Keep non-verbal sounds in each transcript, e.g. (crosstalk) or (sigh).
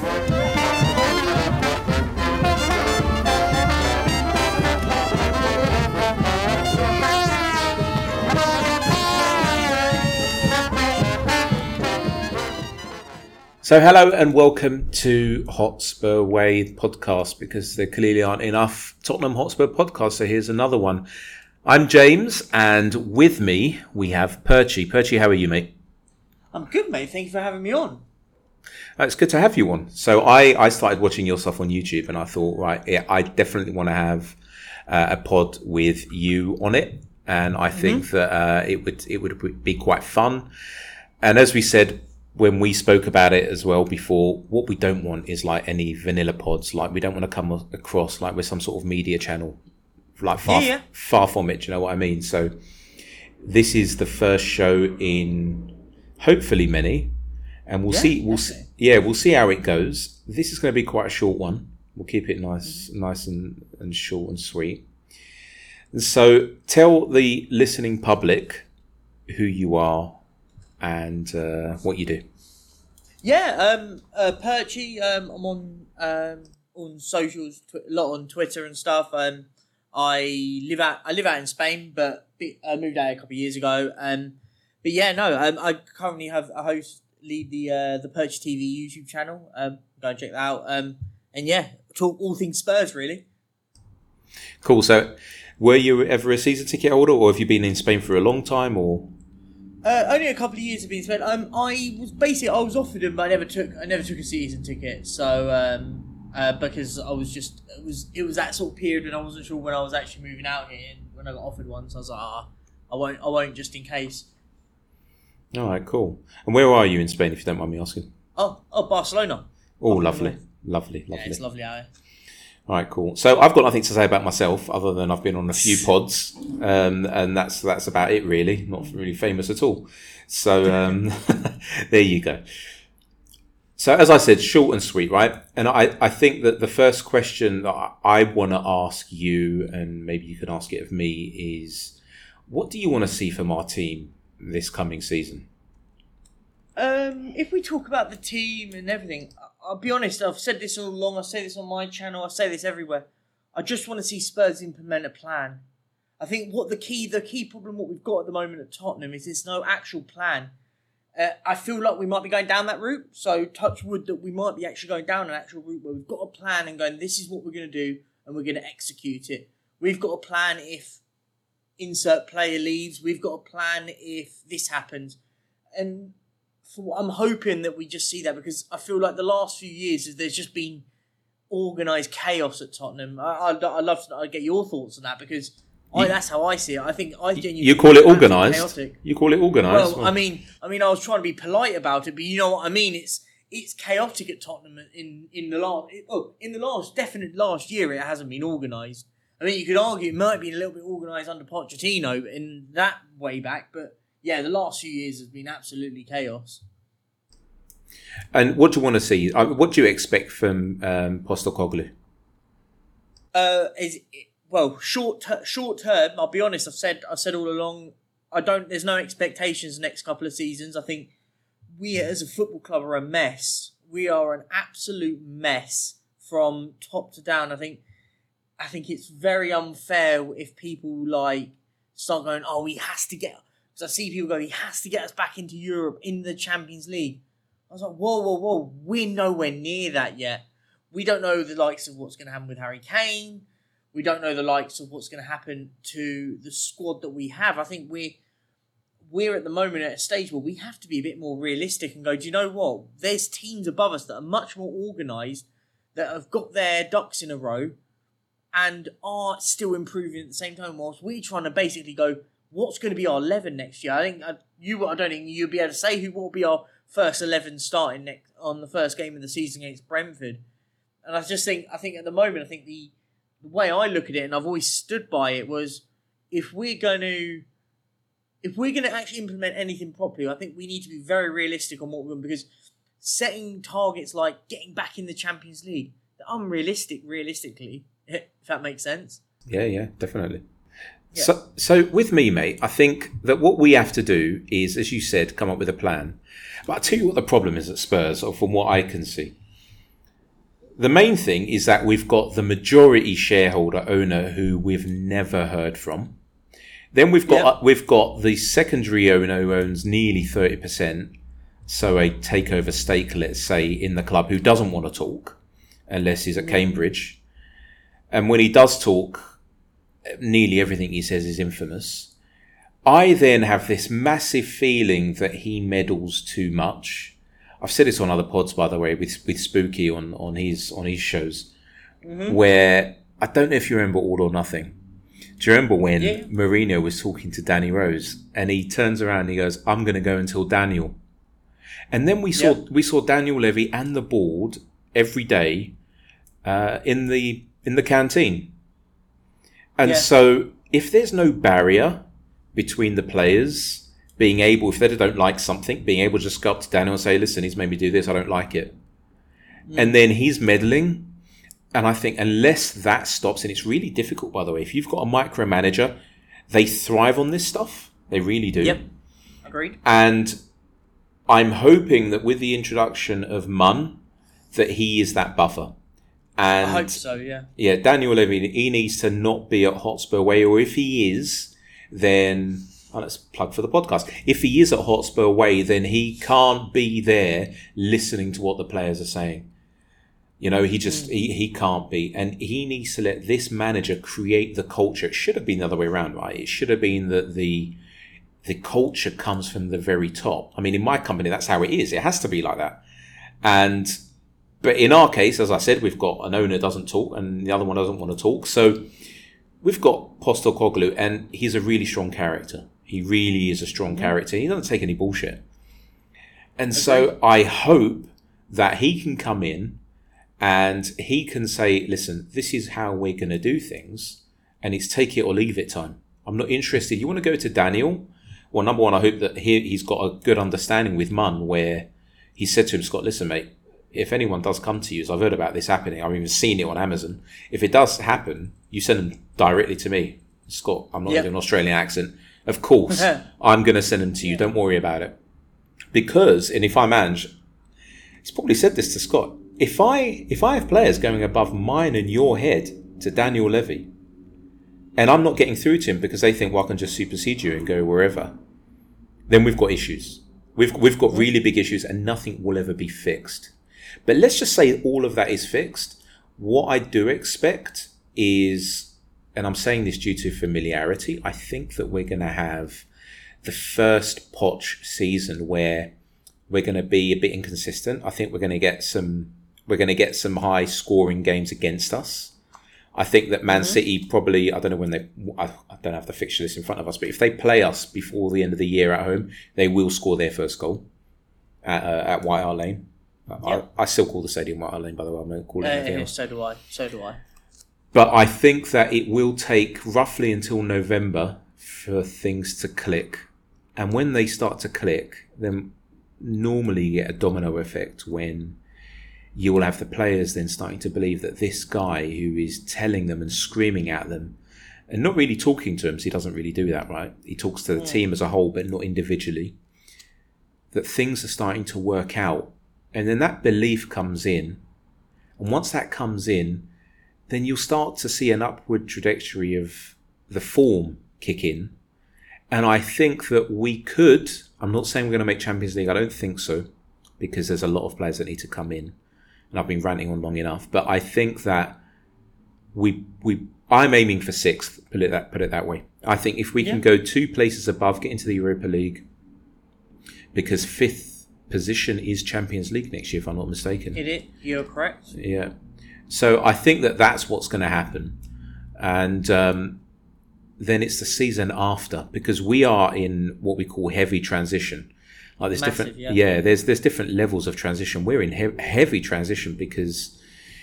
So, hello and welcome to Hotspur Way podcast because there clearly aren't enough Tottenham Hotspur podcasts. So, here's another one. I'm Jaymes, and with me we have Perchy. Perchy, how are you, mate? I'm good, mate. Thank you for having me on. Uh, it's good to have you on. So, I, I started watching your stuff on YouTube and I thought, right, yeah, I definitely want to have uh, a pod with you on it. And I think mm-hmm. that uh, it would it would be quite fun. And as we said when we spoke about it as well before, what we don't want is like any vanilla pods. Like we don't want to come across like we're some sort of media channel, like far yeah, yeah. far from it. you know what I mean? So this is the first show in hopefully many, and we'll yeah, see. We'll see, yeah, we'll see how it goes. This is going to be quite a short one. We'll keep it nice, nice and, and short and sweet. So tell the listening public who you are and uh, what you do. Yeah, um, uh, Perchy, um, I'm on um, on socials, tw- a lot on Twitter and stuff. Um, I live out I live out in Spain, but I moved out a couple of years ago. Um, but yeah, no, um, I currently have a host lead the uh, the Perch TV YouTube channel. Um, go and check that out. Um, and yeah, talk all things Spurs really. Cool. So, were you ever a season ticket holder, or have you been in Spain for a long time, or? Uh, only a couple of years have been spent. Um, I was basically I was offered them, but I never took I never took a season ticket. So um, uh, because I was just it was it was that sort of period when I wasn't sure when I was actually moving out here. And when I got offered one, so I was like, ah, I won't I won't just in case. All right, cool. And where are you in Spain, if you don't mind me asking? Oh, oh, Barcelona. Oh, lovely, lovely, lovely. Yeah, it's lovely out here. All right, cool. So I've got nothing to say about myself other than I've been on a few (laughs) pods, um, and that's that's about it really. Not really famous at all. So um, (laughs) there you go. So as I said, short and sweet, right? And I, I think that the first question that I, I want to ask you, and maybe you can ask it of me, is what do you want to see from our team this coming season? Um, if we talk about the team and everything, I'll be honest, I've said this all along, I say this on my channel, I say this everywhere. I just want to see Spurs implement a plan. I think what the key, the key problem, what we've got at the moment at Tottenham is there's no actual plan. Uh, I feel like we might be going down that route. So touch wood that we might be actually going down an actual route where we've got a plan and going, this is what we're going to do and we're going to execute it. We've got a plan if insert player leaves. We've got a plan if this happens. And for, I'm hoping that we just see that because I feel like the last few years there's just been organised chaos at Tottenham. I, I, I love to get your thoughts on that because I, that's how I see it. I think I genuinely you call it organised. You call it organised. Well, I mean, I mean, I was trying to be polite about it, but you know what I mean. It's it's chaotic at Tottenham in in the last oh in the last definite last year it hasn't been organised. I mean, you could argue it might be a little bit organised under Pochettino in that way back, but yeah, the last few years has been absolutely chaos. And what do you want to see? Uh, what do you expect from um, Postecoglou? Uh, is well short ter- short term. I'll be honest. I've said I've said all along. I don't. There's no expectations next couple of seasons. I think we as a football club are a mess. We are an absolute mess from top to down. I think. I think it's very unfair if people like start going, "Oh, he has to get." Because I see people go, "He has to get us back into Europe in the Champions League." I was like, "Whoa, whoa, whoa! We're nowhere near that yet. We don't know the likes of what's going to happen with Harry Kane we don't know the likes of what's going to happen to the squad that we have. I think we're we're at the moment at a stage where we have to be a bit more realistic and go, do you know what? There's teams above us that are much more organised, that have got their ducks in a row, and are still improving at the same time. Whilst we're trying to basically go, what's going to be our eleven next year? I think uh, you, I don't think you'll be able to say who will be our first eleven starting next on the first game of the season against Brentford. And I just think, I think at the moment, I think the the way I look at it, and I've always stood by it, was if we're going to if we're going to actually implement anything properly, I think we need to be very realistic on what we're doing because setting targets like getting back in the Champions League, they're unrealistic, realistically, if that makes sense. Yeah, yeah, definitely. So, so with me, mate, I think that what we have to do is, as you said, come up with a plan. But I'll tell you what the problem is at Spurs, or from what I can see. the main thing is that we've got the majority shareholder owner who we've never heard from. Then we've got Yep. we've got the secondary owner who owns nearly thirty percent, so a takeover stake, let's say, in the club who doesn't want to talk unless he's at Cambridge, and when he does talk, nearly everything he says is infamous. I then have this massive feeling that he meddles too much. I've said this on other pods, by the way, with with Spooky on on his on his shows, where I don't know if you remember All or Nothing. Do you remember when Yeah. Mourinho was talking to Danny Rose and he turns around and he goes, "I'm going to go and tell Daniel," and then we saw Yeah. we saw Daniel Levy and the board every day uh, in the in the canteen, and Yeah. so if there's no barrier between the players being able, if they don't like something, being able to just go up to Daniel and say, "Listen, he's made me do this. I don't like it," mm. and then he's meddling. And I think unless that stops, and it's really difficult, by the way, if you've got a micromanager, they thrive on this stuff. They really do. Yep. Agreed. And I'm hoping that with the introduction of Munn, that he is that buffer. I And hope so. Yeah. yeah, Daniel Levy, he needs to not be at Hotspur Way, or if he is, then oh, let's plug for the podcast. If he is at Hotspur Way, then he can't be there listening to what the players are saying. You know, he just mm. he, he can't be, and he needs to let this manager create the culture. It should have been the other way around, right? It should have been that the the culture comes from the very top. I mean, in my company, that's how it is. It has to be like that. And but in our case, as I said, we've got an owner doesn't talk and the other one doesn't want to talk. So we've got Postecoglou, and he's a really strong character. He really is a strong mm-hmm. character. He doesn't take any bullshit. And so I hope that he can come in and he can say, listen, this is how we're going to do things. And it's take it or leave it time. I'm not interested. You want to go to Daniel? Well, number one, I hope that he, he's got a good understanding with Munn where he said to him, Scott, listen, mate, if anyone does come to you, as I've heard about this happening, I've even seen it on Amazon. If it does happen, you send them directly to me. Scott, I'm not Yep. going to do an Australian accent. Of course, (laughs) I'm going to send them to you. Don't worry about it. Because, and if I manage, he's probably said this to Scott. If I if I have players going above mine and your head to Daniel Levy, and I'm not getting through to him because they think, well, I can just supersede you and go wherever, then we've got issues. We've we've got really big issues, and nothing will ever be fixed. But let's just say all of that is fixed. What I do expect is, and I'm saying this due to familiarity, I think that we're going to have the first potch season where we're going to be a bit inconsistent. I think we're going to get some we're going to get some high scoring games against us. I think that Man City probably I don't know when they I, I don't have the fixture list in front of us, but if they play us before the end of the year at home, they will score their first goal at, uh, at White Hart Lane. I, Yep. I still call the stadium White by the way. I'm not calling it Uh, anything yeah, else. so do I. So do I. But I think that it will take roughly until November for things to click. And when they start to click, then normally you get a domino effect when you will have the players then starting to believe that this guy who is telling them and screaming at them and not really talking to them, so he doesn't really do that, right? He talks to the team as a whole, but not individually. That things are starting to work out. And then that belief comes in. And once that comes in, then you'll start to see an upward trajectory of the form kick in. And I think that we could, I'm not saying we're going to make Champions League, I don't think so, because there's a lot of players that need to come in. And I've been ranting on long enough. But I think that we we I'm aiming for sixth, put it that put it that way. I think if we can go two places above, get into the Europa League, because fifth position is Champions League next year, if I'm not mistaken. It. You're correct. Yeah. So I think that that's what's going to happen. And um, then it's the season after because we are in what we call heavy transition. Like there's Massive, different, yeah. there's there's different levels of transition. We're in he- heavy transition because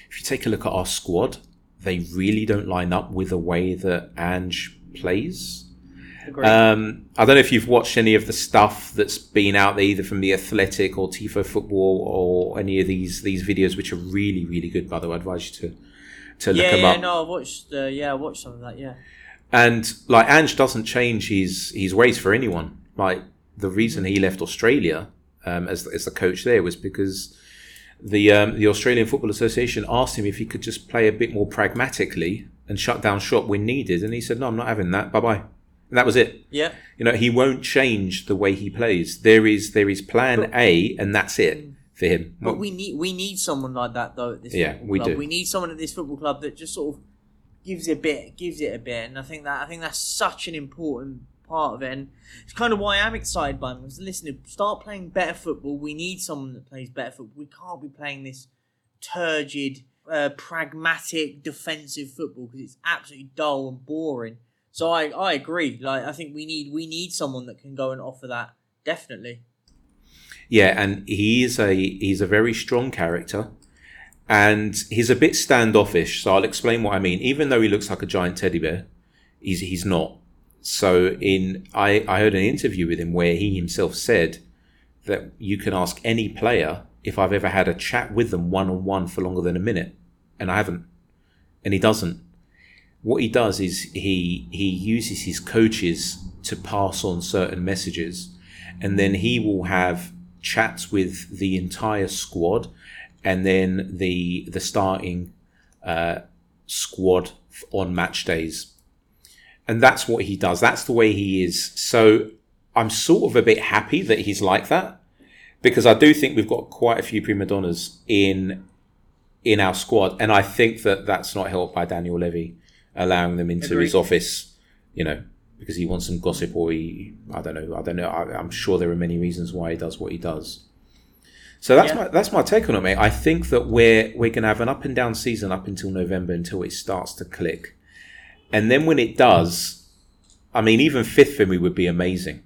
if you take a look at our squad, they really don't line up with the way that Ange plays. Um, I don't know if you've watched any of the stuff that's been out there, either from the Athletic or Tifo Football or any of these these videos, which are really really good. By the way, I advise you to to look yeah, them yeah, up. no, I watched. Uh, yeah, I watched some of that. Yeah. And like Ange doesn't change his his ways for anyone. Like the reason he left Australia um, as as the coach there was because the um, the Australian Football Association asked him if he could just play a bit more pragmatically and shut down shop when needed, and he said, "No, I'm not having that. Bye bye." That was it. Yeah. You know, he won't change the way he plays. There is there is Plan But- A, and that's it for him. But we need we need someone like that though at this Yeah, football we club. do. We need someone at this football club that just sort of gives it a bit, gives it a bit, and I think that I think that's such an important part of it, and it's kind of why I'm excited by him. Because listen, start playing better football. We need someone that plays better football. We can't be playing this turgid, uh, pragmatic, defensive football because it's absolutely dull and boring. So I, I agree. Like I think we need we need someone that can go and offer that definitely. Yeah, and he is a he's a very strong character, and he's a bit standoffish. So I'll explain what I mean. Even though he looks like a giant teddy bear, he's he's not. So in I I heard an interview with him where he himself said that you can ask any player if I've ever had a chat with them one on one for longer than a minute, and I haven't, and he doesn't. What he does is he he uses his coaches to pass on certain messages, and then he will have chats with the entire squad, and then the the starting uh, squad on match days, and that's what he does. That's the way he is. So I'm sort of a bit happy that he's like that because I do think we've got quite a few prima donnas in in our squad, and I think that that's not helped by Daniel Levy allowing them into Agreed. his office, you know, because he wants some gossip or he, I don't know, I don't know. I, I'm sure there are many reasons why he does what he does. So that's Yeah. my that's my take on it, mate. I think that we're we're gonna have an up and down season up until November until it starts to click, and then when it does, I mean, even fifth for me would be amazing.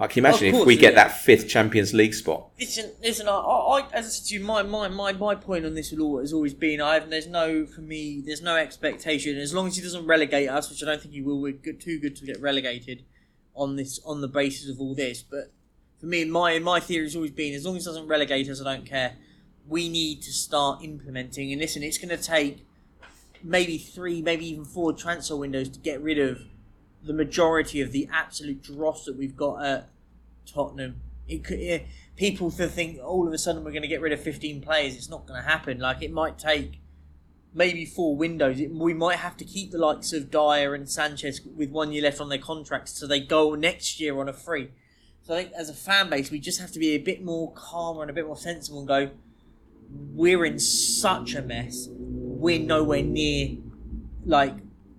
Like, can you imagine Of if course, we get that fifth Champions League spot? Listen, listen. I, I, as I said to you, my, my, my, my point on this will has always been, I have, there's no for me, there's no expectation as long as he doesn't relegate us, which I don't think he will. We're good, too good to get relegated on this on the basis of all this. But for me, my my theory has always been, as long as he doesn't relegate us, I don't care. We need to start implementing. And listen, it's going to take maybe three, maybe even four transfer windows to get rid of the majority of the absolute dross that we've got at Tottenham. It could, yeah, people to think all of a sudden we're going to get rid of 15 players. It's not going to happen. Like it might take maybe four windows. It, we might have to keep the likes of Dier and Sanchez with one year left on their contracts, so they go next year on a free. So I think as a fan base, we just have to be a bit more calmer and a bit more sensible and go. We're in such a mess. We're nowhere near like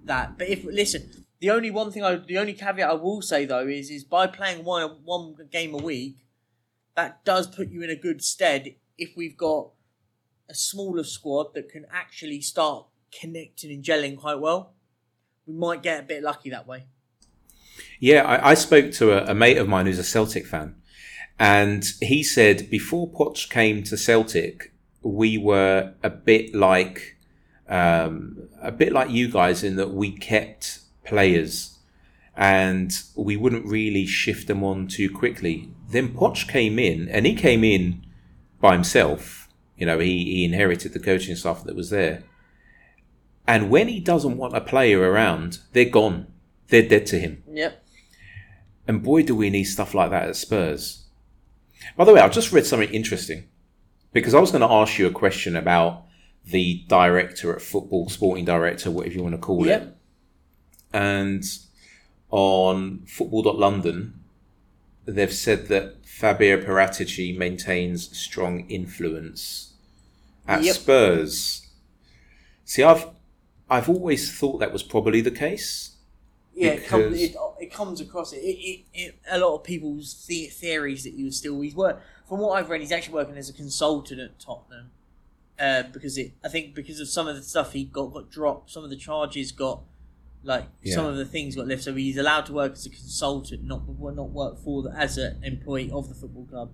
that. But if listen, the only one thing I, the only caveat I will say though is, is by playing one one game a week, that does put you in a good stead if we've got a smaller squad that can actually start connecting and gelling quite well. We might get a bit lucky that way. Yeah, I, I spoke to a, a mate of mine who's a Celtic fan, and he said before Poch came to Celtic, we were a bit like um, a bit like you guys in that we kept players and we wouldn't really shift them on too quickly. Then Poch came in, and he came in by himself. You know, he, he inherited the coaching staff that was there. And when he doesn't want a player around, they're gone. They're dead to him. Yep. And boy, do we need stuff like that at Spurs. By the way, I've just read something interesting because I was going to ask you a question about the director at football, sporting director, whatever you want to call Yep. it. And on football.london, they've said that Fabio Paratici maintains strong influence at Yep. Spurs. See, I've I've always thought that was probably the case. Yeah, it, comes, it, it comes across it. It, it, it. A lot of people's the- theories that he was still he's work from what I've read. He's actually working as a consultant at Tottenham uh, because it. I think because of some of the stuff he got got dropped, some of the charges got like some of the things got lifted. So he's allowed to work as a consultant, not not work for the, as an employee of the football club.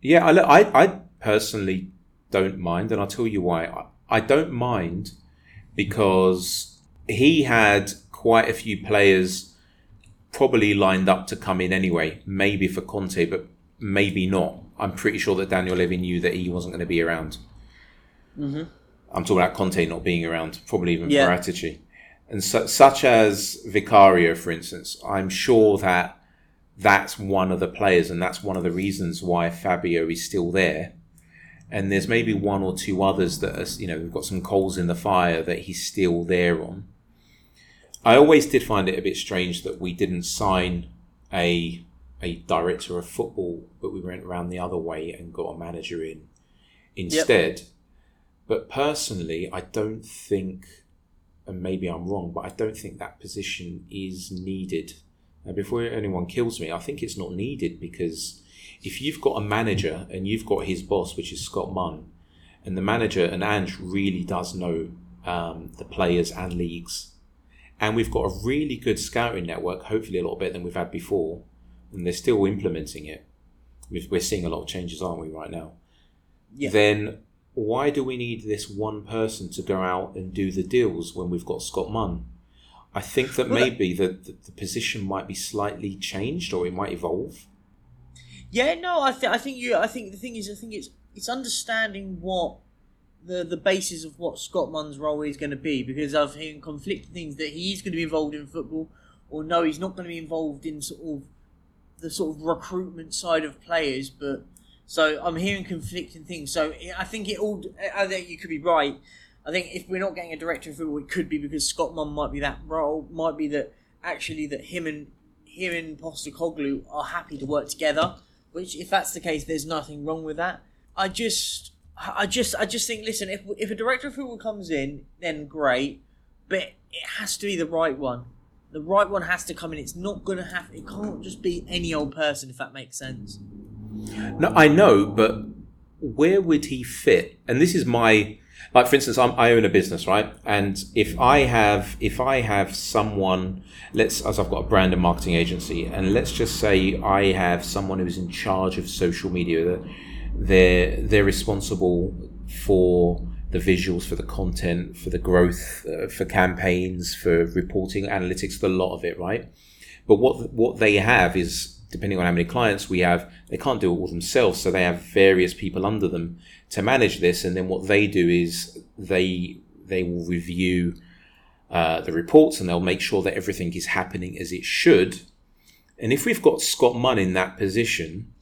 Yeah, I, I, I personally don't mind, and I'll tell you why. I, I don't mind because he had quite a few players probably lined up to come in anyway, maybe for Conte, but maybe not. I'm pretty sure that Daniel Levy knew that he wasn't going to be around. Mm-hmm. I'm talking about Conte not being around, probably even Yeah. Paratici. And su- such as Vicario, for instance, I'm sure that that's one of the players, and that's one of the reasons why Fabio is still there. and there's maybe one or two others that are, you know, we've got some coals in the fire that he's still there on. I always did find it a bit strange that we didn't sign a a director of football, but we went around the other way and got a manager in instead. Yep. But personally, I don't think, and maybe I'm wrong, but I don't think that position is needed. Now, before anyone kills me, I think it's not needed because if you've got a manager and you've got his boss, which is Scott Munn, and the manager and Ange really does know um, the players and leagues, and we've got a really good scouting network, hopefully a lot better than we've had before, and they're still implementing it. We're seeing a lot of changes, aren't we, right now? Yeah. Then why do we need this one person to go out and do the deals when we've got Scott Munn? I think that well, maybe the, the, the position might be slightly changed or it might evolve. Yeah, no, I think I think you. I think the thing is, I think it's it's understanding what the the basis of what Scott Munn's role is going to be because I've heard conflicting things that he's going to be involved in football, or no, he's not going to be involved in sort of the sort of recruitment side of players. But so I'm hearing conflicting things. So I think it all. I think you could be right. I think if we're not getting a director of football, it could be because Scott Munn might be that role. Might be that actually that him and him and Postecoglou are happy to work together which, if that's the case, there's nothing wrong with that. I just, I just, I just think. Listen, if if a director of football comes in, then great, but it has to be the right one. The right one has to come in. It's not gonna have. It can't just be any old person, if that makes sense. No, I know, but where would he fit? And this is my like for instance I'm, i own a business right and if i have if i have someone let's as i've got a brand and marketing agency and let's just say i have someone who's in charge of social media that they're they're responsible for the visuals for the content for the growth uh, for campaigns for reporting analytics for a lot of it right but what what they have is depending on how many clients we have, they can't do it all themselves. So they have various people under them to manage this. And then what they do is they they will review uh, the reports and they'll make sure that everything is happening as it should. And if we've got Scott Munn in that position,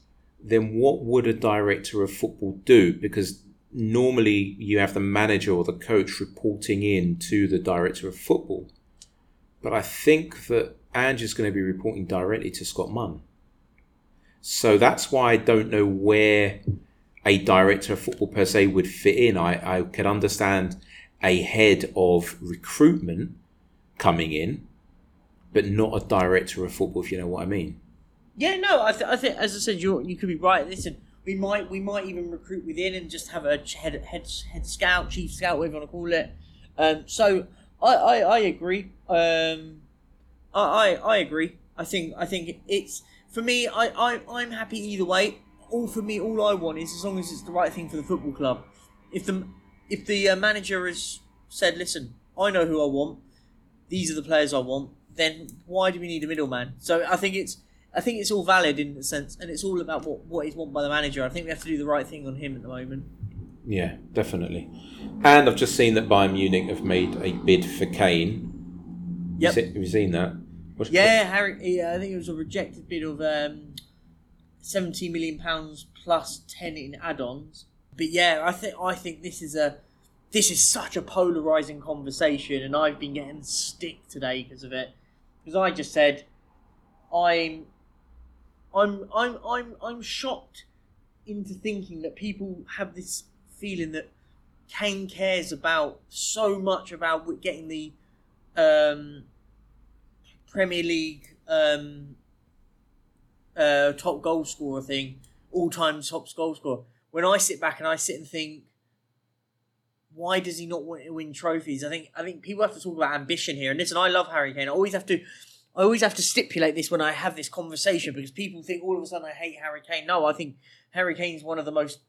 then what would a director of football do? Because normally you have the manager or the coach reporting in to the director of football. But I think that Ange is going to be reporting directly to Scott Munn. So that's why I don't know where a director of football per se would fit in. I, I can understand a head of recruitment coming in, but not a director of football, if you know what I mean. Yeah, no, I, th- I think as I said, you you could be right. Listen, we might we might even recruit within and just have a head head, head scout, chief scout, whatever you want to call it. Um, so I, I, I agree. Um, I, I I agree. I think I think it's for me, I, I I'm happy either way. All for me, all I want is as long as it's the right thing for the football club. If the if the uh, manager has said, "Listen, I know who I want. These are the players I want," then why do we need a middleman? So I think it's I think it's all valid in a sense, and it's all about what what is wanted by the manager. I think we have to do the right thing on him at the moment. Yeah, definitely. And I've just seen that Bayern Munich have made a bid for Kane. Yep. Have you seen that? Yeah, Harry. Yeah, I think it was a rejected bid of um, seventy million pounds plus ten in add-ons. But yeah, I think I think this is a this is such a polarizing conversation, and I've been getting stick today because of it. Because I just said, I'm, I'm, I'm, I'm, I'm shocked into thinking that people have this feeling that Kane cares about so much about getting the um, Premier League um, uh, top goal scorer thing, all time top goal scorer. When I sit back and I sit and think, why does he not want to win trophies? I think I think people have to talk about ambition here. And listen, I love Harry Kane. I always have to I always have to stipulate this when I have this conversation because people think all of a sudden I hate Harry Kane. No, I think Harry Kane is one of the most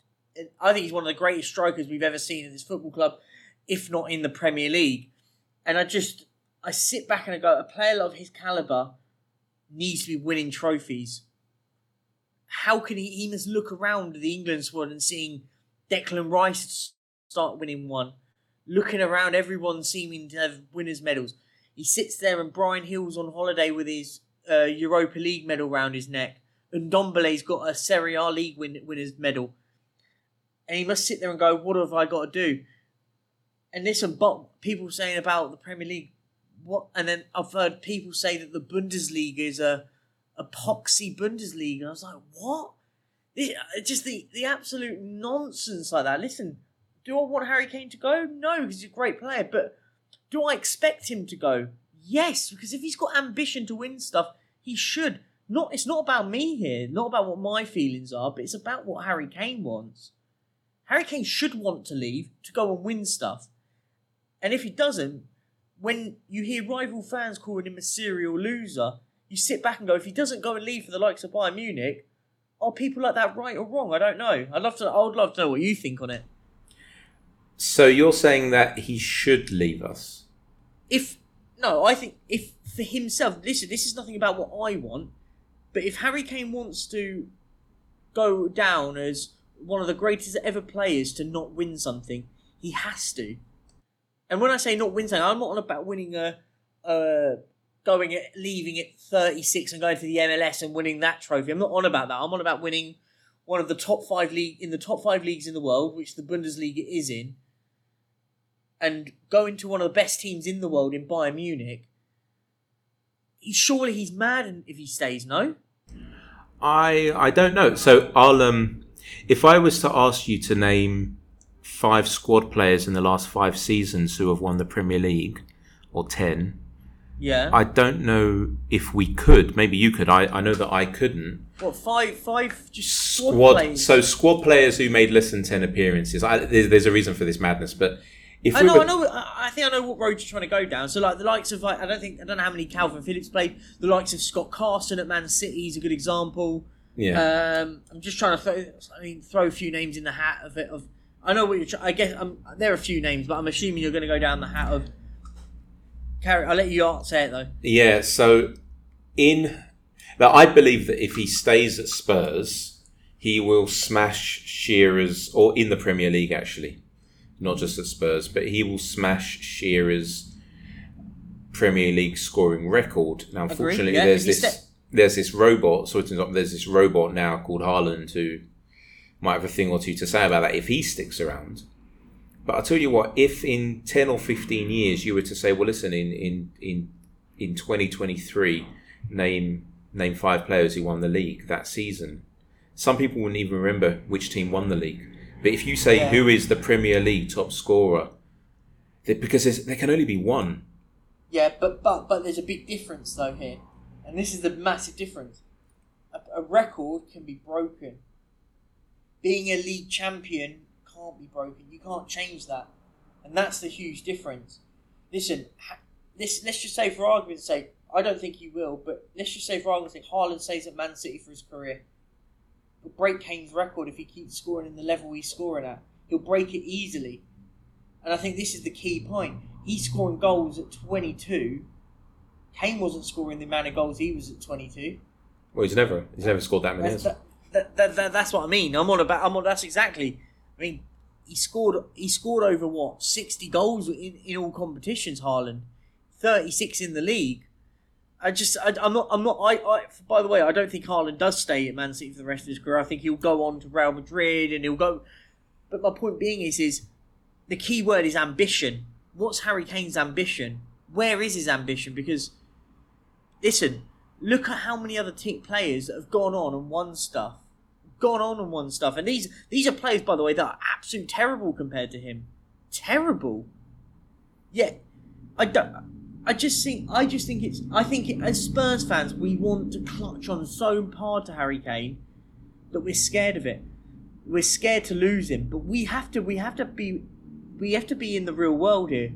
I think he's one of the greatest strikers we've ever seen in this football club, if not in the Premier League. And I just I sit back and I go, a player of his caliber needs to be winning trophies. How can he? He must look around the England squad and seeing Declan Rice start winning one, looking around everyone seeming to have winners' medals. He sits there and Bryan Gil's on holiday with his uh, Europa League medal round his neck, and Ndombele's got a Serie A League win- winners' medal. and he must sit there and go, "What have I got to do?" And listen, but people saying about the Premier League, what? And then I've heard people say that the Bundesliga is a a poxy Bundesliga. I was like, what? It, uh, just the the absolute nonsense like that. Listen, do I want Harry Kane to go? No, because he's a great player. But do I expect him to go? Yes, because if he's got ambition to win stuff, he should. Not it's not about me here, not about what my feelings are, but it's about what Harry Kane wants. Harry Kane should want to leave to go and win stuff. And if he doesn't, when you hear rival fans calling him a serial loser, you sit back and go, if he doesn't go and leave for the likes of Bayern Munich, are people like that right or wrong? I don't know. I'd love to. I would love to know what you think on it. So you're saying that he should leave us? If no, I think if for himself, listen, this is nothing about what I want, but if Harry Kane wants to go down as one of the greatest ever players to not win something, he has to. And when I say not win something, I'm not on about winning a, a going at leaving at 36 and going to the MLS and winning that trophy. I'm not on about that. I'm on about winning one of the top five league in the top five leagues in the world, which the Bundesliga is in, and going to one of the best teams in the world in Bayern Munich. He, surely he's mad if he stays. No, I I don't know. So I'll um, if I was to ask you to name five squad players in the last five seasons who have won the Premier League, or ten, yeah. I don't know if we could. Maybe you could. I, I know that I couldn't. What five five just squad, Squad. players? So squad players who made less than ten appearances. I, there's, there's a reason for this madness, but if I we know, were, I know. I I think I know what road you're trying to go down. So like the likes of like I don't think I don't know how many Kalvin Phillips played. The likes of Scott Carson at Man City is a good example. yeah, Um, I'm just trying to throw. I mean, throw a few names in the hat of it. Of I know what you're. I guess um, there are a few names, but I'm assuming you're going to go down the hat of. Carry. I'll let you art say it though. yeah. So in, but I believe that if he stays at Spurs, he will smash Shearer's, or in the Premier League actually, not just at Spurs, but he will smash Shearer's Premier League scoring record. Now, unfortunately, yeah, there's this there's this robot. So it's not- there's this robot now called Haaland who might have a thing or two to say about that if he sticks around. But I'll tell you what, if in ten or fifteen years you were to say, well, listen, in in in in 2023, name name five players who won the league that season, some people wouldn't even remember which team won the league. But if you say Yeah. who is the Premier League top scorer, because there can only be one. Yeah, but but but there's a big difference though here, and this is the massive difference. A, a record can be broken. Being a league champion can't be broken. You can't change that, and that's the huge difference. Listen, this let's just say for argument's sake, I don't think he will, but let's just say for argument's sake, Haaland stays at Man City for his career. He'll break Kane's record if he keeps scoring in the level he's scoring at. He'll break it easily. And I think this is the key point. He's scoring goals at 22. Kane wasn't scoring the amount of goals he was at 22. Well, he's never he's never scored that many. That, that, that, that- that's what I mean. I'm on about. I'm on. That's exactly. I mean, he scored. He scored over what 60 goals in, in all competitions. Haaland, 36 in the league. I just. I, I'm not. I'm not. I, I. By the way, I don't think Haaland does stay at Man City for the rest of his career. I think he'll go on to Real Madrid and he'll go. But my point being is, is the key word is ambition. What's Harry Kane's ambition? Where is his ambition? Because listen, look at how many other team players that have gone on and won stuff, gone on and won stuff, and these these are players, by the way, that are absolutely terrible compared to him, terrible. Yet, I don't. I just think I just think it's I think it, as Spurs fans we want to clutch on so hard to Harry Kane that we're scared of it. We're scared to lose him, but we have to we have to be we have to be in the real world here.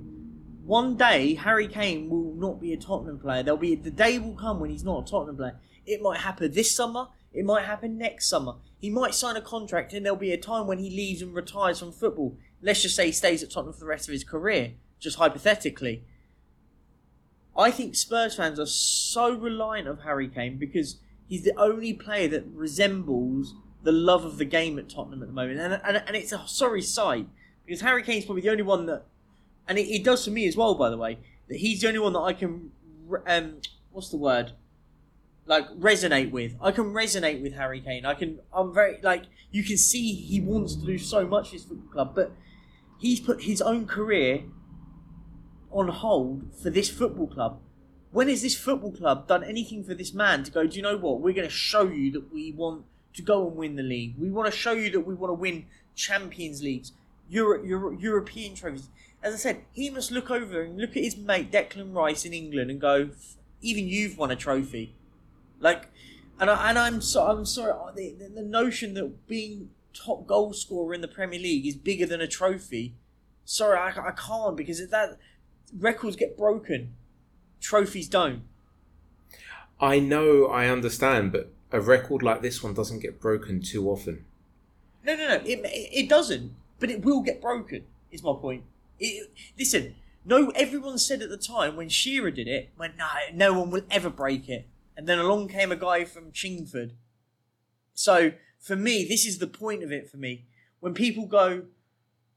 One day Harry Kane will not be a Tottenham player. There'll be the day will come when he's not a Tottenham player. It might happen this summer. It might happen next summer. He might sign a contract, and there'll be a time when he leaves and retires from football. Let's just say he stays at Tottenham for the rest of his career, just hypothetically. I think Spurs fans are so reliant of Harry Kane because he's the only player that resembles the love of the game at Tottenham at the moment, and and, and it's a sorry sight because Harry Kane's probably the only one that, and it, it does for me as well, by the way, that he's the only one that I can, um, what's the word, like resonate with. I can resonate with Harry Kane. I can. I'm very like you can see he wants to do so much for his football club, but he's put his own career on hold for this football club. When has this football club done anything for this man to go? Do you know what? We're going to show you that we want to go and win the league. We want to show you that we want to win Champions Leagues, Euro, Euro, European trophies. As I said, he must look over and look at his mate Declan Rice in England and go, even you've won a trophy. Like, and I, and I'm so I'm sorry. The, the, the notion that being top goal scorer in the Premier League is bigger than a trophy. Sorry, I, I can't because that records get broken, trophies don't. I know, I understand, but a record like this one doesn't get broken too often. No, no, no. It, it doesn't, but it will get broken. Is my point. It, listen, no. Everyone said at the time when Shearer did it, when no, no one will ever break it. And then along came a guy from Chingford. So for me, this is the point of it. For me, when people go,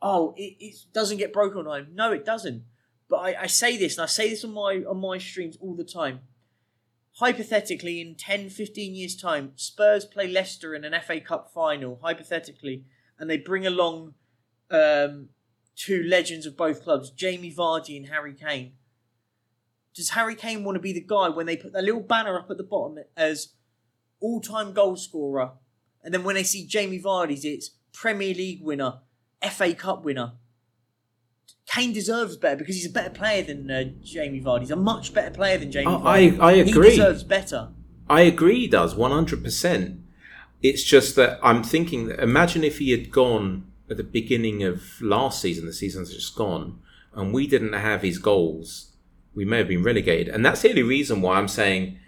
"Oh, it, it doesn't get broken on time," no, it doesn't. But I, I say this, and I say this on my on my streams all the time. Hypothetically, in 10, 15 years' time, Spurs play Leicester in an FA Cup final, hypothetically, and they bring along um, two legends of both clubs, Jamie Vardy and Harry Kane. Does Harry Kane want to be the guy when they put that little banner up at the bottom as all time goal scorer? And then when they see Jamie Vardy's, it's Premier League winner, FA Cup winner. Kane deserves better because he's a better player than uh, Jamie Vardy. He's a much better player than Jamie I- Vardy. I- I He agree. deserves better. I agree, he does 100%. It's just that I'm thinking, that imagine if he had gone at the beginning of last season, the season's just gone, and we didn't have his goals, we may have been relegated. And that's the only reason why I'm saying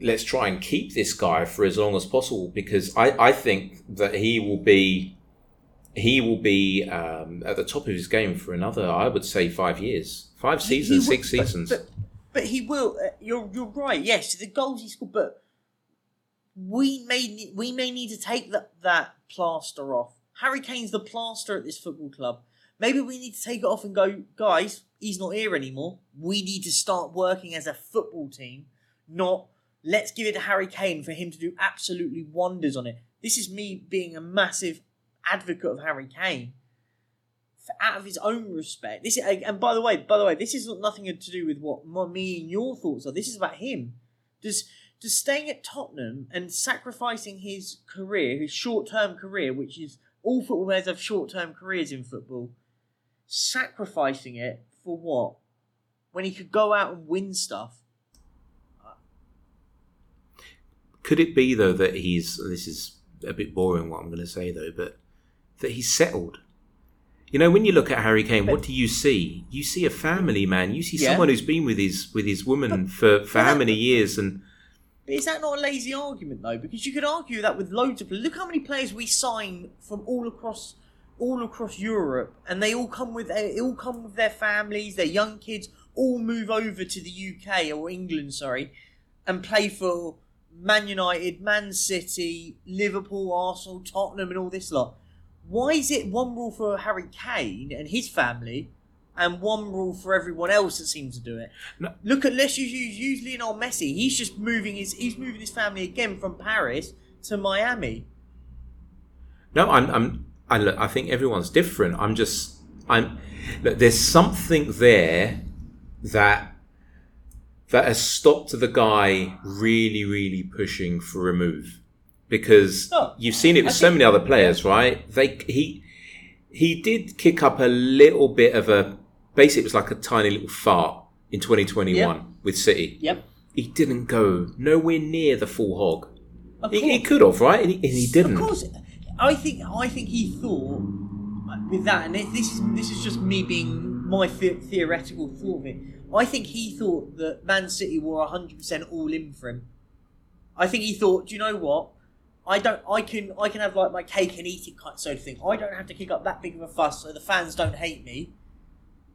let's try and keep this guy for as long as possible because I, I think that he will be he will be um, at the top of his game for another I would say five years five seasons will- six seasons But, but he will. Uh, you're you're right. Yes, the goals he scored, but we may we may need to take that that plaster off. Harry Kane's the plaster at this football club. Maybe we need to take it off and go, guys. He's not here anymore. We need to start working as a football team, not let's give it to Harry Kane for him to do absolutely wonders on it. This is me being a massive advocate of Harry Kane for, out of his own respect. This is, and by the way, by the way, this is nothing to do with what my, me and your thoughts are. This is about him. Does does staying at Tottenham and sacrificing his career, his short term career, which is all football players have short term careers in football, sacrificing it for what? When he could go out and win stuff. Could it be though that he's this is a bit boring what I'm going to say though, but that he's settled? You know, when you look at Harry Kane, what do you see? You see a family man. You see Yeah. someone who's been with his with his woman for for how many years, and But is that not a lazy argument though? Because you could argue that with loads of look how many players we sign from all across all across Europe, and they all come with they all come with their families, their young kids, all move over to the UK or England, sorry, and play for Man United, Man City, Liverpool, Arsenal, Tottenham, and all this lot. Why is it one rule for Harry Kane and his family, and one rule for everyone else that seems to do it? No. Look at let's use, use Lionel Messi. He's just moving his he's moving his family again from Paris to Miami. no, I'm I'm I look, I think everyone's different. I'm just I'm look, there's something there that that has stopped the guy really really pushing for a move because No, you've seen it with I so many other players, right? They he he did kick up a little bit of a basically it was like a tiny little fart in 2021 Yeah. with City. Yep. He didn't go nowhere near the full hog. He, he could have, right? And he, and he didn't. Of course, I think I think he thought uh, with that, and this is this is just me being my the- theoretical thought of it. I think he thought that Man City were hundred percent all in for him. I think he thought, do you know what? I don't. I can. I can have like my cake and eat it kind sort of thing. I don't have to kick up that big of a fuss, so the fans don't hate me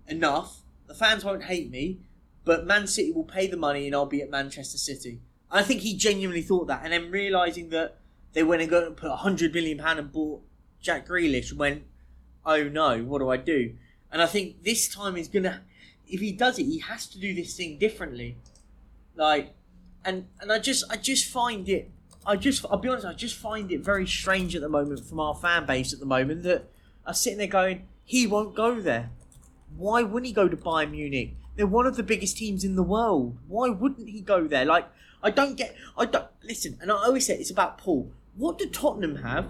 enough. The fans won't hate me, but Man City will pay the money, and I'll be at Manchester City. I think he genuinely thought that, and then realizing that they went and got and put a hundred million pound and bought Jack Grealish, went, oh no, what do I do? And I think this time he's gonna, if he does it, he has to do this thing differently. Like and and I just I just find it I just I'll be honest I just find it very strange at the moment from our fan base at the moment that are sitting there going he won't go there. Why wouldn't he go to Bayern Munich? They're one of the biggest teams in the world. Why wouldn't he go there? Like I don't get I don't listen and I always say it's about Paul. What did Tottenham have?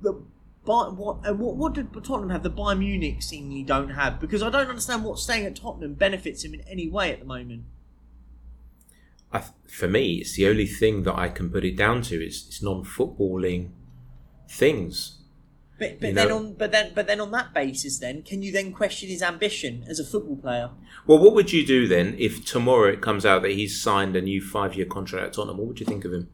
The but what what what did Tottenham have? The Bayern Munich seemingly don't have because I don't understand what staying at Tottenham benefits him in any way at the moment. I, for me, it's the only thing that I can put it down to. It's, it's non-footballing things. But, but You then know- on but then but then on that basis, then can you then question his ambition as a football player? Well, what would you do then if tomorrow it comes out that he's signed a new five-year contract at Tottenham? What would you think of him?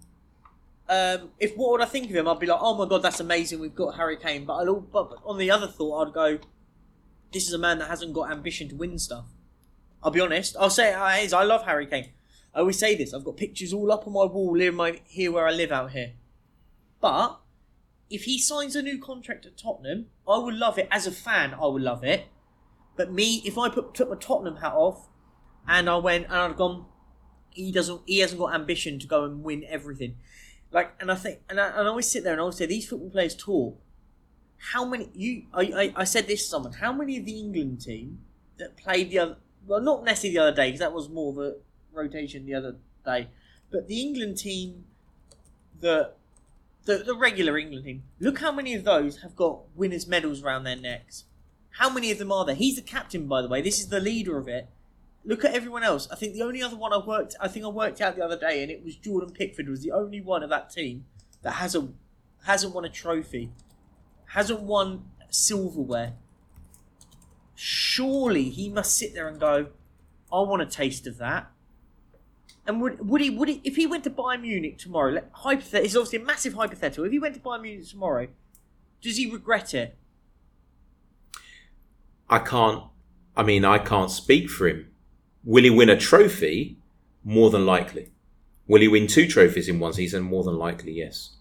Um, if what would I think of him? I'd be like, oh my god, that's amazing. We've got Harry Kane. But I'd, al- but but on the other thought, I'd go, this is a man that hasn't got ambition to win stuff. I'll be honest. I'll say it how it is. I love Harry Kane. I always say this. I've got pictures all up on my wall here, my, here where I live out here. But if he signs a new contract at Tottenham, I would love it. As a fan, I would love it. But me, if I put took my Tottenham hat off and I went and I'd gone, he doesn't, he hasn't got ambition to go and win everything. Like, and I think, and I, and I always sit there and I always say, these football players talk. How many you? I, I, I said this to someone. How many of the England team that played the other? Well, not necessarily the other day because that was more of a rotation the other day, but the England team, the the the regular England team. Look how many of those have got winners' medals around their necks. How many of them are there? He's the captain, by the way. This is the leader of it. Look at everyone else. I think the only other one I worked, I think I worked out the other day, and it was Jordan Pickford was the only one of that team that hasn't hasn't won a trophy, hasn't won silverware. Surely he must sit there and go, "I want a taste of that." And would would he would he if he went to Bayern Munich tomorrow? Let, hypothet- it's obviously a massive hypothetical. If he went to Bayern Munich tomorrow, does he regret it? I can't. I mean, I can't speak for him. Will he win a trophy? More than likely. Will he win two trophies in one season? More than likely, yes.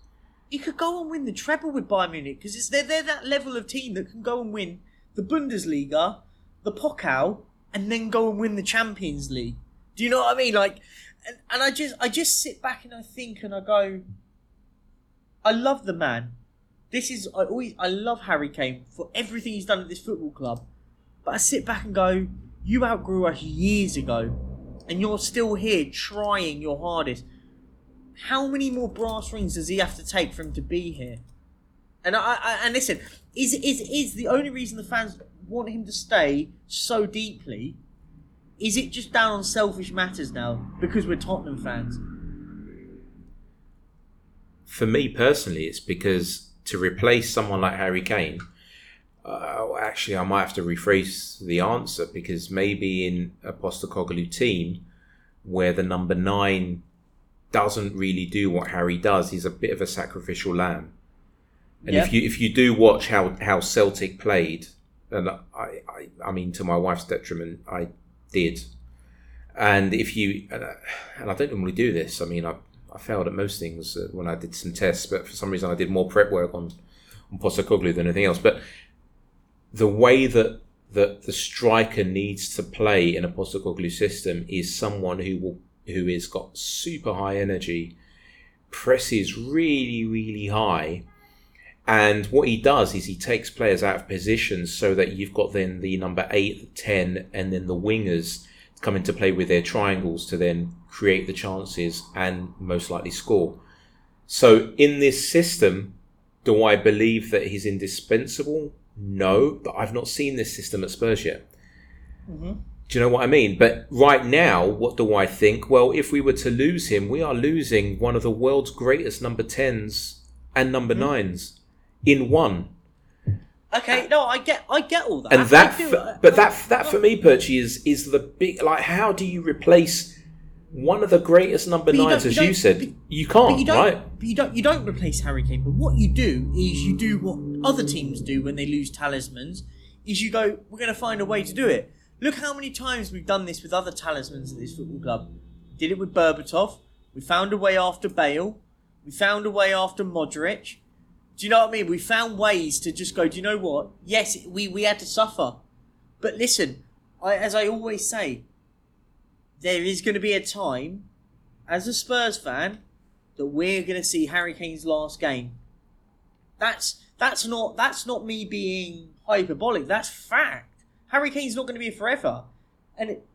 He could go and win the treble with Bayern Munich because they're, they're that level of team that can go and win the Bundesliga, the Pokal, and then go and win the Champions League. Do you know what I mean? Like, and, and I just I just sit back and I think and I go, I love the man. This is I always I love Harry Kane for everything he's done at this football club, but I sit back and go, you outgrew us years ago, and you're still here trying your hardest how many more brass rings does he have to take for him to be here? And I, I and listen, is is is the only reason the fans want him to stay so deeply? Is it just down on selfish matters now because we're Tottenham fans? For me personally, it's because to replace someone like Harry Kane, uh, actually, I might have to rephrase the answer because maybe in a Postecoglou team where the number nine doesn't really do what Harry does, he's a bit of a sacrificial lamb. And Yeah. if you if you do watch how, how Celtic played, and I, I I mean to my wife's detriment, I did. And if you and I, and I don't normally do this. I mean, I I failed at most things uh, when I did some tests, but for some reason I did more prep work on on Postecoglou than anything else. But the way that that the striker needs to play in a Postecoglou system is someone who will who has got super high energy, presses really really high, and what he does is he takes players out of positions so that you've got then the number eight, the ten, and then the wingers come into play with their triangles to then create the chances and most likely score. So in this system, do I believe that he's indispensable? No, but I've not seen this system at Spurs yet. Mm-hmm. Do you know what I mean? But right now, what do I think? Well, if we were to lose him, we are losing one of the world's greatest number 10s and number 9s in one. Okay, no, I get I get all that. And that, for, uh, but that, that for me, Perchy, is is the big like. How do you replace one of the greatest number you nines, don't- as you you said? but- you can't, But you don't, right? but you don't, you don't replace Harry Kane. But what you do is you do what other teams do when they lose talismans. Is you go, we're going to find a way to do it. Look how many times we've done this with other talismans at this football club. Did it with Berbatov. We found a way after Bale. We found a way after Modric. Do you know what I mean? We found ways to just go. Do you know what? Yes, we we had to suffer, but listen, I, as I always say, there is going to be a time as a Spurs fan, that we're going to see Harry Kane's last game. That's that's not that's not me being hyperbolic. That's fact. Harry Kane's not going to be forever, and it,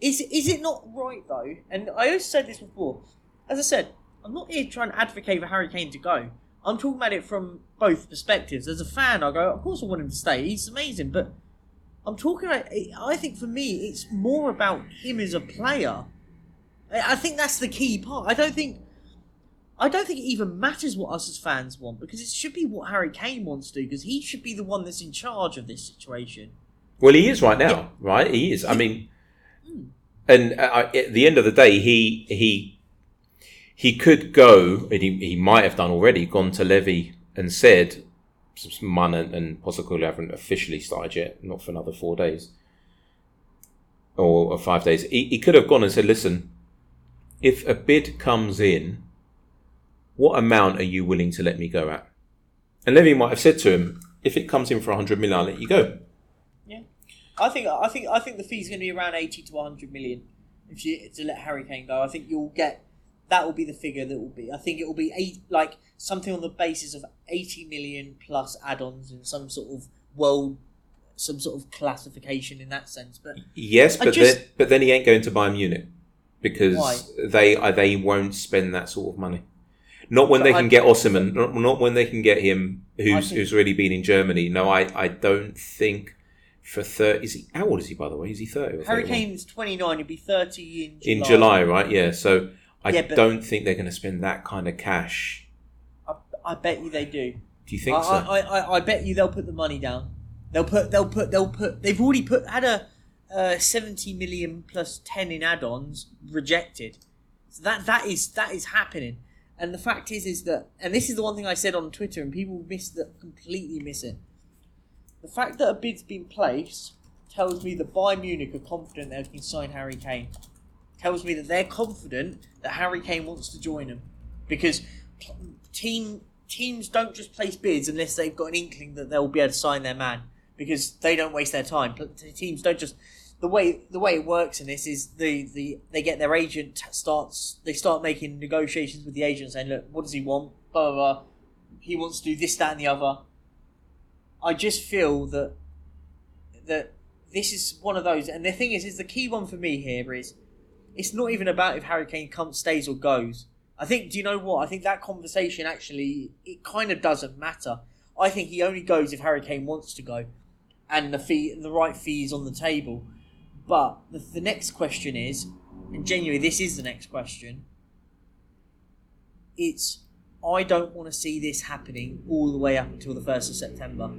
is is it not right though? And I also said this before. As I said, I'm not here trying to advocate for Harry Kane to go. I'm talking about it from both perspectives. As a fan, I go, of course I want him to stay. He's amazing, but I'm talking about. I think for me, it's more about him as a player. I think that's the key part. I don't think. I don't think it even matters what us as fans want because it should be what Harry Kane wants to do because he should be the one that's in charge of this situation. Well, he is right now, yeah. right? He is. I mean, mm. and uh, at the end of the day, he he he could go, and he, he might have done already, gone to Levy and said, Man and, and haven't officially started yet, not for another four days or, or five days. He, he could have gone and said, listen, if a bid comes in, what amount are you willing to let me go at? And Levy might have said to him, if it comes in for 100 million, I'll let you go. Yeah. I think I think I think the fee's going to be around 80 to 100 million if you to let Harry Kane go. I think you'll get that will be the figure that will be. I think it will be eight, like something on the basis of eighty million plus add-ons and some sort of world, some sort of classification in that sense. But yes, but just, then, but then he ain't going to Bayern Munich because why? they uh, they won't spend that sort of money. Not when but they can I, get Osimhen, not, not when they can get him, who's think, who's really been in Germany. No, I, I don't think for thirty. Is he how old is he by the way? Is he thirty? Harry Kane's twenty nine. He'll be thirty in July. in July, right? Yeah. So I yeah, don't think they're going to spend that kind of cash. I, I bet you they do. Do you think I, so? I, I, I bet you they'll put the money down. They'll put they'll put they'll put they've already put had a uh, seventy million plus ten in add-ons rejected. So that that is that is happening. And the fact is is that and this is the one thing I said on Twitter and people miss that completely miss it. The fact that a bid's been placed tells me that Bayern Munich are confident they can sign Harry Kane tells me that they're confident that Harry Kane wants to join them because team teams don't just place bids unless they've got an inkling that they'll be able to sign their man because they don't waste their time. Teams don't just the way the way it works in this is the, the they get their agent starts they start making negotiations with the agent saying look what does he want blah blah blah he wants to do this that and the other. I just feel that that this is one of those and the thing is is the key one for me here is it's not even about if Harry Kane comes, stays or goes. I think. Do you know what? I think that conversation actually it kind of doesn't matter. I think he only goes if Harry Kane wants to go, and the fee, the right fee is on the table. But the, the next question is, and genuinely, this is the next question. It's I don't want to see this happening all the way up until the first of September.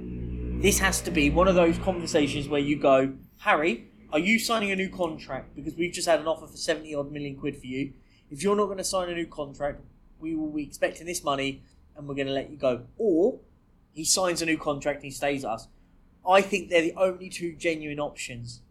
This has to be one of those conversations where you go, Harry, are you signing a new contract? Because we've just had an offer for 70 odd million quid for you. If you're not going to sign a new contract, we will be expecting this money and we're going to let you go. Or he signs a new contract and he stays us. I think they're the only two genuine options.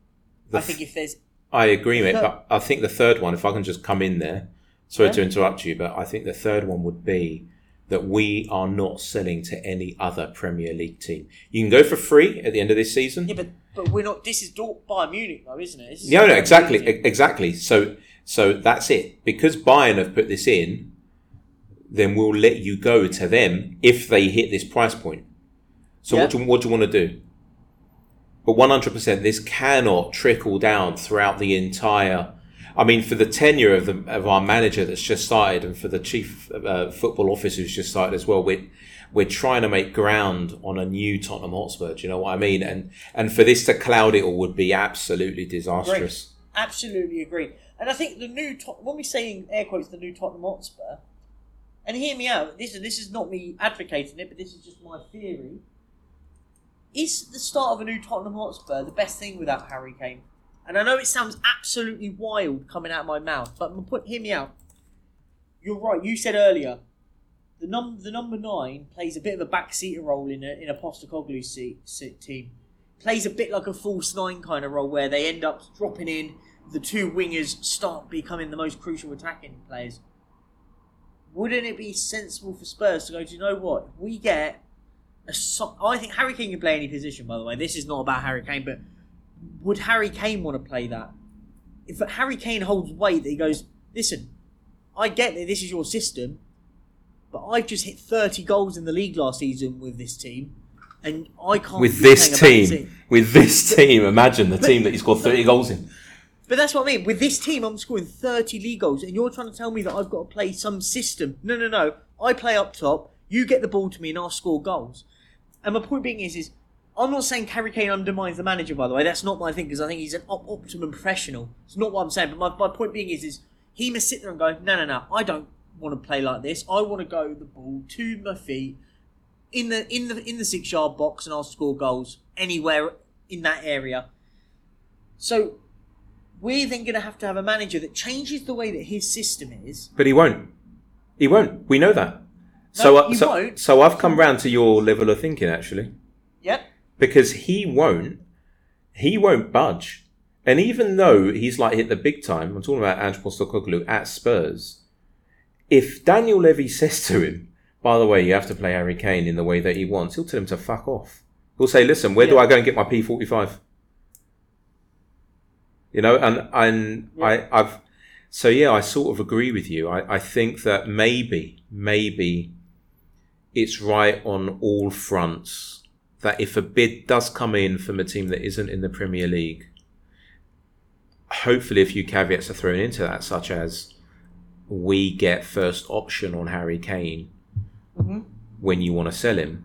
The I think if there's. I agree, mate, but I think the third one, if I can just come in there, sorry yeah. to interrupt you, but I think the third one would be that we are not selling to any other Premier League team. You can go for free at the end of this season. Yeah, but but we're not. This is Bayern Munich, though, isn't it? No, no, exactly, exactly. So so that's it. Because Bayern have put this in, then we'll let you go to them if they hit this price point. So yeah. what do what do you want to do? But one hundred percent, this cannot trickle down throughout the entire I mean, for the tenure of the of our manager that's just started, and for the chief uh, football officer who's just started as well, we're we're trying to make ground on a new Tottenham Hotspur. Do you know what I mean? And and for this to cloud it all would be absolutely disastrous. Absolutely agree. And I think the new when we say in air quotes the new Tottenham Hotspur, and hear me out. This is this is not me advocating it, but this is just my theory. Is the start of a new Tottenham Hotspur the best thing without Harry Kane? And I know it sounds absolutely wild coming out of my mouth, but hear me out. You're right. You said earlier the num the number nine plays a bit of a backseater role in a in a Postecoglou seat, seat team. Plays a bit like a false nine kind of role where they end up dropping in. The two wingers start becoming the most crucial attacking players. Wouldn't it be sensible for Spurs to go? Do you know what? we get a so- I think Harry Kane can play any position. By the way, this is not about Harry Kane, but would Harry Kane want to play that? If Harry Kane holds weight, that he goes, listen, I get that this is your system, but I've just hit 30 goals in the league last season with this team, and I can't With this bad team, with this team, imagine the team that he's got 30 (laughs) goals in. But that's what I mean. With this team, I'm scoring 30 league goals, and you're trying to tell me that I've got to play some system. No, no, no. I play up top. You get the ball to me, and I'll score goals. And my point being is, is I'm not saying Harry Kane undermines the manager. By the way, that's not my thing because I think he's an op- optimum professional. It's not what I'm saying. But my, my point being is, is he must sit there and go, no, no, no. I don't want to play like this. I want to go the ball to my feet in the in the in the six yard box, and I'll score goals anywhere in that area. So we're then going to have to have a manager that changes the way that his system is. But he won't. He won't. We know that. So, uh, so, so I've come round to your level of thinking actually, Yep. Because he won't. He won't budge. And even though he's like hit the big time, I'm talking about Ange Postecoglou at Spurs. If Daniel Levy (laughs) says to him, "By the way, you have to play Harry Kane in the way that he wants," he'll tell him to fuck off. He'll say, "Listen, where do I go and get my P45?" You know, and and Yeah. I, I've so yeah, I sort of agree with you. I, I think that maybe, maybe it's right on all fronts that if a bid does come in from a team that isn't in the Premier League, hopefully a few caveats are thrown into that, such as we get first option on Harry Kane Mm-hmm. when you want to sell him.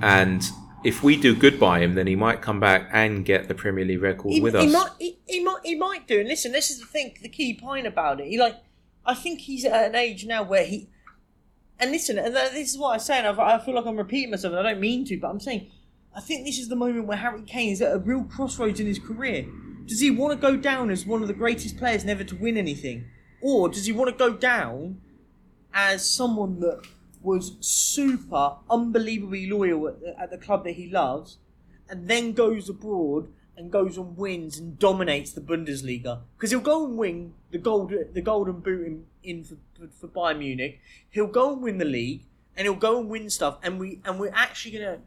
And if we do good by him, then he might come back and get the Premier League record He, with he us. might. He, he might. He might do. And listen, this is the thing. The key point about it. He like. I think he's at an age now where he. And listen, and this is what I'm saying. I, feel like I'm repeating myself, and I don't mean to, but I'm saying, I think this is the moment where Harry Kane is at a real crossroads in his career. Does he want to go down as one of the greatest players never to win anything, or does he want to go down as someone that was super, unbelievably loyal at the, at the club that he loves, and then goes abroad and goes and wins and dominates the Bundesliga because he'll go and win the gold the golden boot in, in for, for, Bayern Munich. He'll go and win the league and he'll go and win stuff and we and we're actually gonna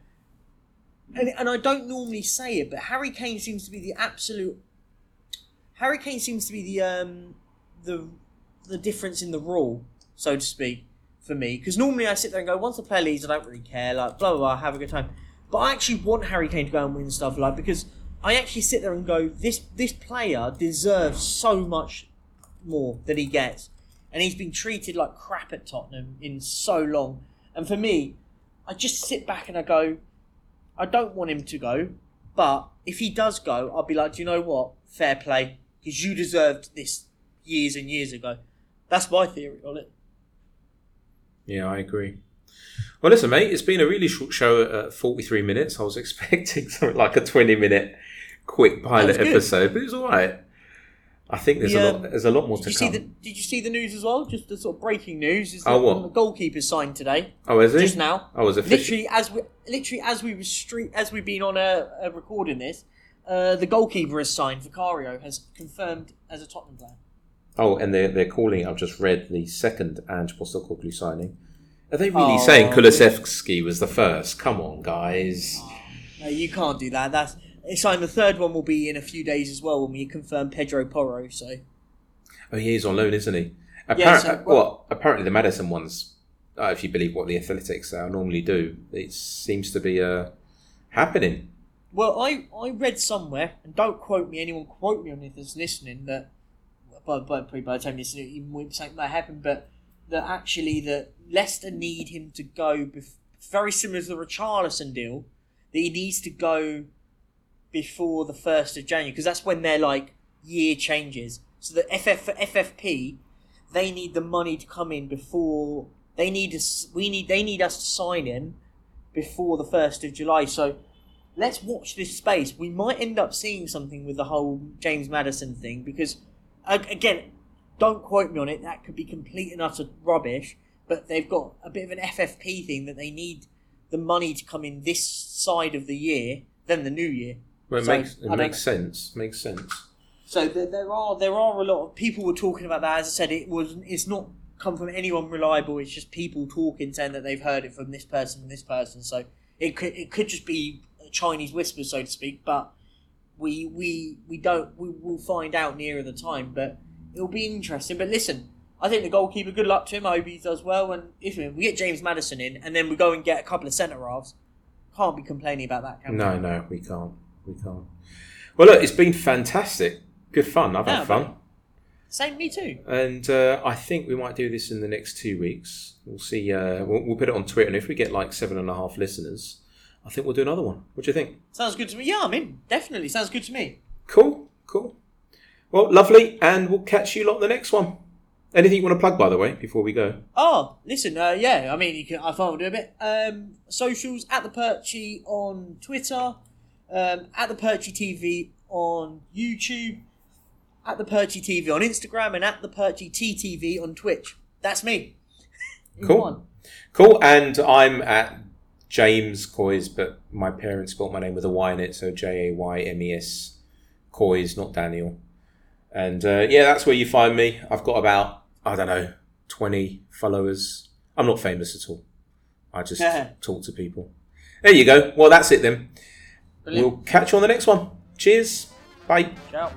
and, and I don't normally say it, but Harry Kane seems to be the absolute Harry Kane seems to be the um the the difference in the rule, so to speak, for me. Because normally I sit there and go, once the player leaves, I don't really care, like blah blah blah, have a good time. But I actually want Harry Kane to go and win stuff, like because I actually sit there and go, this this player deserves so much more than he gets, and he's been treated like crap at Tottenham in so long. And for me, I just sit back and I go, I don't want him to go, but if he does go, I'll be like, do you know what? Fair play, because you deserved this years and years ago. That's my theory on it. Yeah, I agree. Well, listen, mate, it's been a really short show at uh, 43 minutes. I was (laughs) expecting something like a 20 minute quick pilot That was good. episode, but it was all right. I think there's The, a lot. There's a lot more Did to you see come. the Did you see the news as well? Just the sort of breaking news is that Oh, what? the goalkeepers signed today, oh, is it? just now. Oh, was it? Literally as we literally as we were street as we've been on a, a recording this, uh, the goalkeeper has signed. Vicario has confirmed as a Tottenham player. Oh, and they're they're calling. I've just read the second Ange Postecoglou signing. Are they really Oh, saying Kulusevski was the first? Come on, guys. No, you can't do that. That's it's signed. The third one will be in a few days as well when we confirm Pedro Porro. So Oh, yeah, he's on loan, isn't he? Yeah, Appar- so- well, apparently the Maddison ones, uh, if you believe what the Athletics uh, normally do, it seems to be uh, happening. Well, I, I read somewhere, and don't quote me, anyone quote me on it that's listening, that, by, by, probably by the time you listen, it even won't something might happen, but that actually that Leicester need him to go, bef- very similar to the Richarlison deal, that he needs to go before the 1st of January, because that's when their, like, year changes. So the FF, FFP, they need the money to come in before, they need us, we need, they need us to sign him before the 1st of July, so let's watch this space. We might end up seeing something with the whole James Maddison thing because, again, don't quote me on it. That could be complete and utter rubbish. But they've got a bit of an FFP thing that they need the money to come in this side of the year then the new year. Well, it So, makes it makes sense. Makes sense. So there, there are there are a lot of people were talking about that. As I said, it was it's not come from anyone reliable. It's just people talking, saying that they've heard it from this person and this person. So it could it could just be a Chinese whisper, so to speak. But we we we don't we will find out nearer the time. But it'll be interesting. But listen, I think the goalkeeper. Good luck to him. I hope he does well. And if we get James Maddison in, and then we go and get a couple of centre halves, can't be complaining about that. Can we? No, no, we can't. We can't. Well, look, it's been fantastic. Good fun. I've Yeah, had fun. Same, me too. And uh, I think we might do this in the next two weeks. We'll see. Uh, we'll, we'll put it on Twitter, and if we get like seven and a half listeners, I think we'll do another one. What do you think? Sounds good to me. Yeah, I mean, definitely sounds good to me. Cool, cool. Well, lovely, and we'll catch you lot in the next one. Anything you want to plug, by the way, before we go? Oh, listen, uh, yeah, I mean, you can, I thought I'll do a bit. Um, socials at the Perchy on Twitter, um, at the Perchy TV on YouTube, at the Perchy TV on Instagram, and at the Perchy TTV on Twitch. That's me. (laughs) Cool. Cool, and I'm at James Coys, but my parents spelled my name with a Y in it, so J A Y M E S Coys, not Daniel. And uh, yeah, that's where you find me. I've got about, I don't know, 20 followers. I'm not famous at all. I just (laughs) talk to people. There you go. Well, that's it then. Brilliant. We'll catch you on the next one. Cheers. Bye. Ciao.